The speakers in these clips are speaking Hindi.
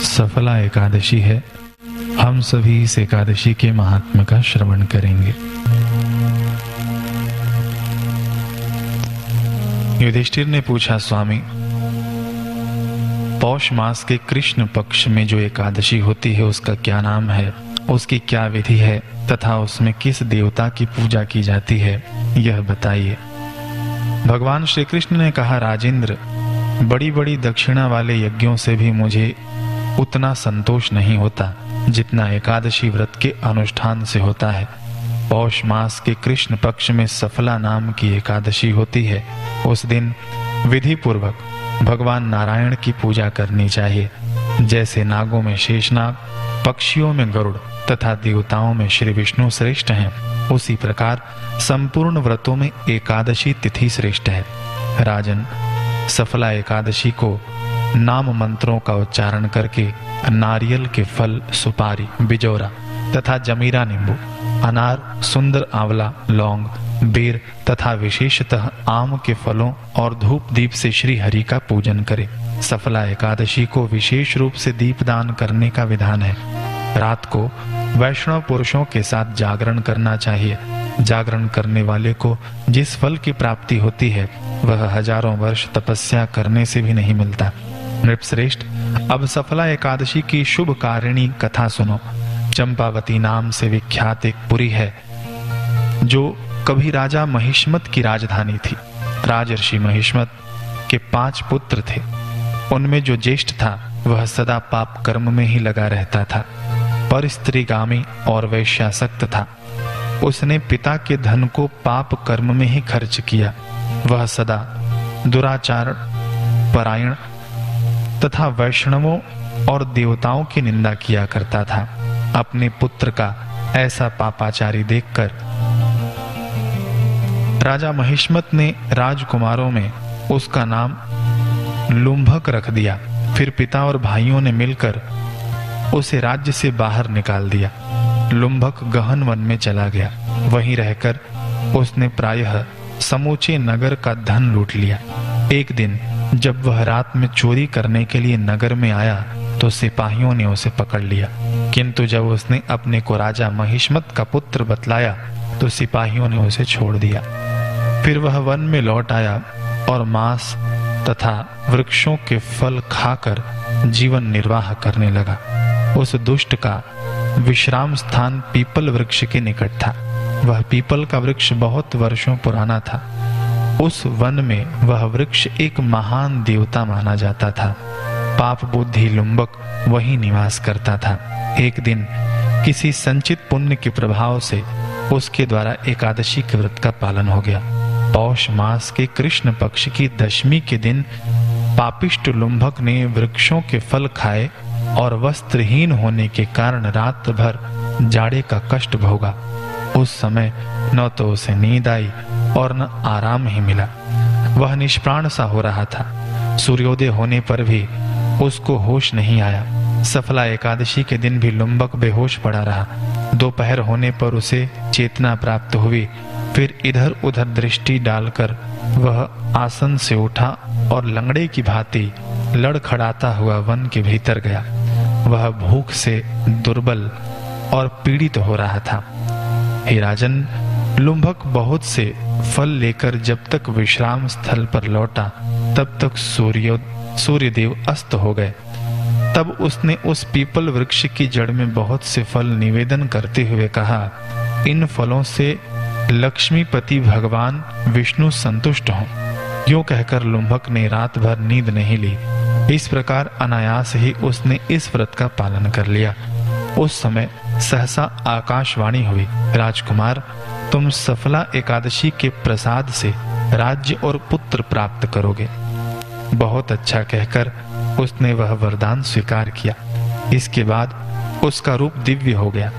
सफला एकादशी है। हम सभी इस एकादशी के महात्मा का श्रवण करेंगे। युधिष्ठिर ने पूछा, स्वामी, पौष मास के कृष्ण पक्ष में जो एकादशी होती है, उसका क्या नाम है? उसकी क्या विधि है? तथा उसमें किस देवता की पूजा की जाती है? यह बताइए। भगवान श्री कृष्ण ने कहा, राजेंद्र बड़ी बड़ी दक्षिणा वाले यज्ञों से भी मुझे उतना संतोष नहीं होता जितना एकादशी व्रत के अनुष्ठान से होता है। पौष मास के कृष्ण पक्ष में सफला नाम की एकादशी होती है। उस दिन विधि पूर्वक भगवान नारायण की पूजा करनी चाहिए। जैसे नागों में शेषनाग पक्षियों में गरुड़ तथा देवताओं में श्री विष्णु श्रेष्ठ हैं, उसी प्रकार संपूर्ण व्रतों में एकादशी तिथि श्रेष्ठ है। राजन, सफला एकादशी को नाम मंत्रों का उच्चारण करके नारियल के फल सुपारी, बिजोरा तथा जमीरा नींबू, अनार, सुंदर आंवला, लौंग, बेर तथा विशेषतः आम के फलों और धूप दीप से श्री हरि का पूजन करे। सफला एकादशी को विशेष रूप से दीप दान करने का विधान है। रात को वैष्णव पुरुषों के साथ जागरण करना चाहिए। जागरण करने वाले को जिस फल की प्राप्ति होती है, वह हज़ारों वर्ष तपस्या करने से भी नहीं मिलता। नृपश्रेष्ठ, अब सफला एकादशी की शुभ कारिणी कथा सुनो। चंपावती नाम से विख्यात एक पुरी है, जो कभी राजा महिष्मत की राजधानी थी। राजर्षि महिष्मत के पाँच पुत्र थे। उनमें जो ज्येष्ठ था, वह सदा पाप कर्म में ही लगा रहता था। पर स्त्रीगामी और वैश्यासक्त था। उसने पिता के धन को पाप कर्म में ही खर्च किया। वह सदा दुराचार, परायण तथा वैष्णवों और देवताओं की निंदा किया करता था। अपने पुत्र का ऐसा पापाचारी देखकर राजा महिष्मत ने राजकुमारों में उसका नाम लुंभक रख दिया। फिर पिता और भाइयों ने मिलकर उसे राज्य से बाहर निकाल दिया। लुंभक गहन वन में चला गया। वहीं रहकर उसने प्रायः समूचे नगर का धन लूट लिया। एक दिन जब वह रात में चोरी करने के लिए नगर में आया तो सिपाहियों ने उसे पकड़ लिया। किंतु जब उसने अपने को राजा महिष्मत का पुत्र बतलाया तो सिपाहियों ने उसे छोड़ दिया। फिर वह वन में लौट आया और मांस तथा वृक्षों के फल खाकर जीवन निर्वाह करने लगा। उस दुष्ट का विश्राम स्थान पीपल वृक्ष के निकट था। वह पीपल का वृक्ष बहुत वर्षों पुराना था। उस वन में वह वृक्ष एक महान देवता माना जाता था। पाप बुद्धि लुम्बक वही निवास करता था। एक दिन किसी संचित पुण्य के प्रभाव से उसके द्वारा एकादशी के व्रत का पालन हो गया। पौष मास के कृष्ण पक्ष की दशमी के दिन पापिष्ट लुम्भक ने वृक्षों के फल खाए और वस्त्रहीन होने के कारण रात भर जाड़े का कष्ट भोगा। उस समय न तो उसे नींद आई और न आराम ही मिला। वह निष्प्राण सा हो रहा था। सूर्योदय होने पर भी उसको होश नहीं आया। सफला एकादशी के दिन भी लुम्बक बेहोश पड़ा रहा। दोपहर होने पर उसे चेतना प्राप्त हुई। फिर इधर उधर दृष्टि डालकर वह आसन से उठा और लंगड़े की भांति लड़खड़ाता हुआ वन के भीतर गया। वह भूख से दुर्बल और पीड़ित तो हो रहा था। हे लुम्भक बहुत से फल लेकर जब तक विश्राम स्थल पर लौटा, तब तक सूर्य सूर्यदेव अस्त हो गए। तब उसने उस पीपल वृक्ष की जड़ में बहुत से फल निवेदन करते हुए कहा, इन फलों से लक्ष्मीपति भगवान विष्णु संतुष्ट हों। यो कहकर लुम्भक ने रात भर नींद नहीं ली। इस प्रकार अनायास ही उसने इस व्रत का पालन कर लिया। उस समय सहसा आकाशवाणी हुई। राजकुमार तुम सफला एकादशी के प्रसाद से राज्य और पुत्र प्राप्त करोगे। बहुत अच्छा कहकर उसने वह वरदान स्वीकार किया। इसके बाद उसका रूप दिव्य हो गया।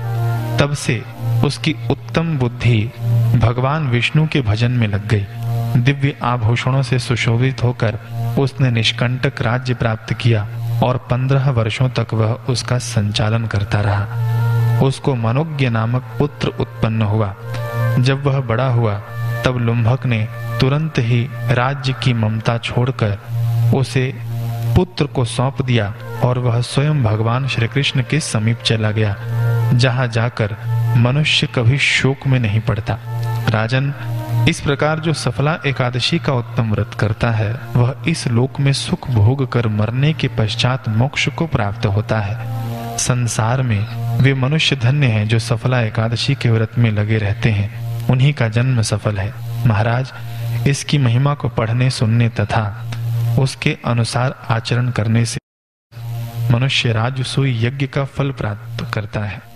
तब से उसकी उत्तम बुद्धि भगवान विष्णु के भजन में लग गई। दिव्य आभूषणों से सुशोभित होकर उसने निष्कंटक राज्य प्राप्त किया और पंद्रह वर्षों तक वह उसका संचालन करता रहा। उसको मनोज्ञ नामक पुत्र उत्पन्न हुआ। जब वह बड़ा हुआ, तब लुम्भक ने तुरंत ही राज्य की ममता छोड़कर उसे पुत्र को सौंप दिया और वह स्वयं भगवान श्री कृष्ण के समीप चला गया, जहाँ जाकर मनुष्य कभी शोक में नहीं पड़ता। राजन, इस प्रकार जो सफला एकादशी का उत्तम व्रत करता है, वह इस लोक में सुख भोग कर मरने के पश्चात मोक्ष को प्राप्त होता है। संसार में वे मनुष्य धन्य हैं जो सफला एकादशी के व्रत में लगे रहते हैं। उन्हीं का जन्म सफल है। महाराज, इसकी महिमा को पढ़ने, सुनने तथा उसके अनुसार आचरण करने से मनुष्य राजसूय यज्ञ का फल प्राप्त करता है।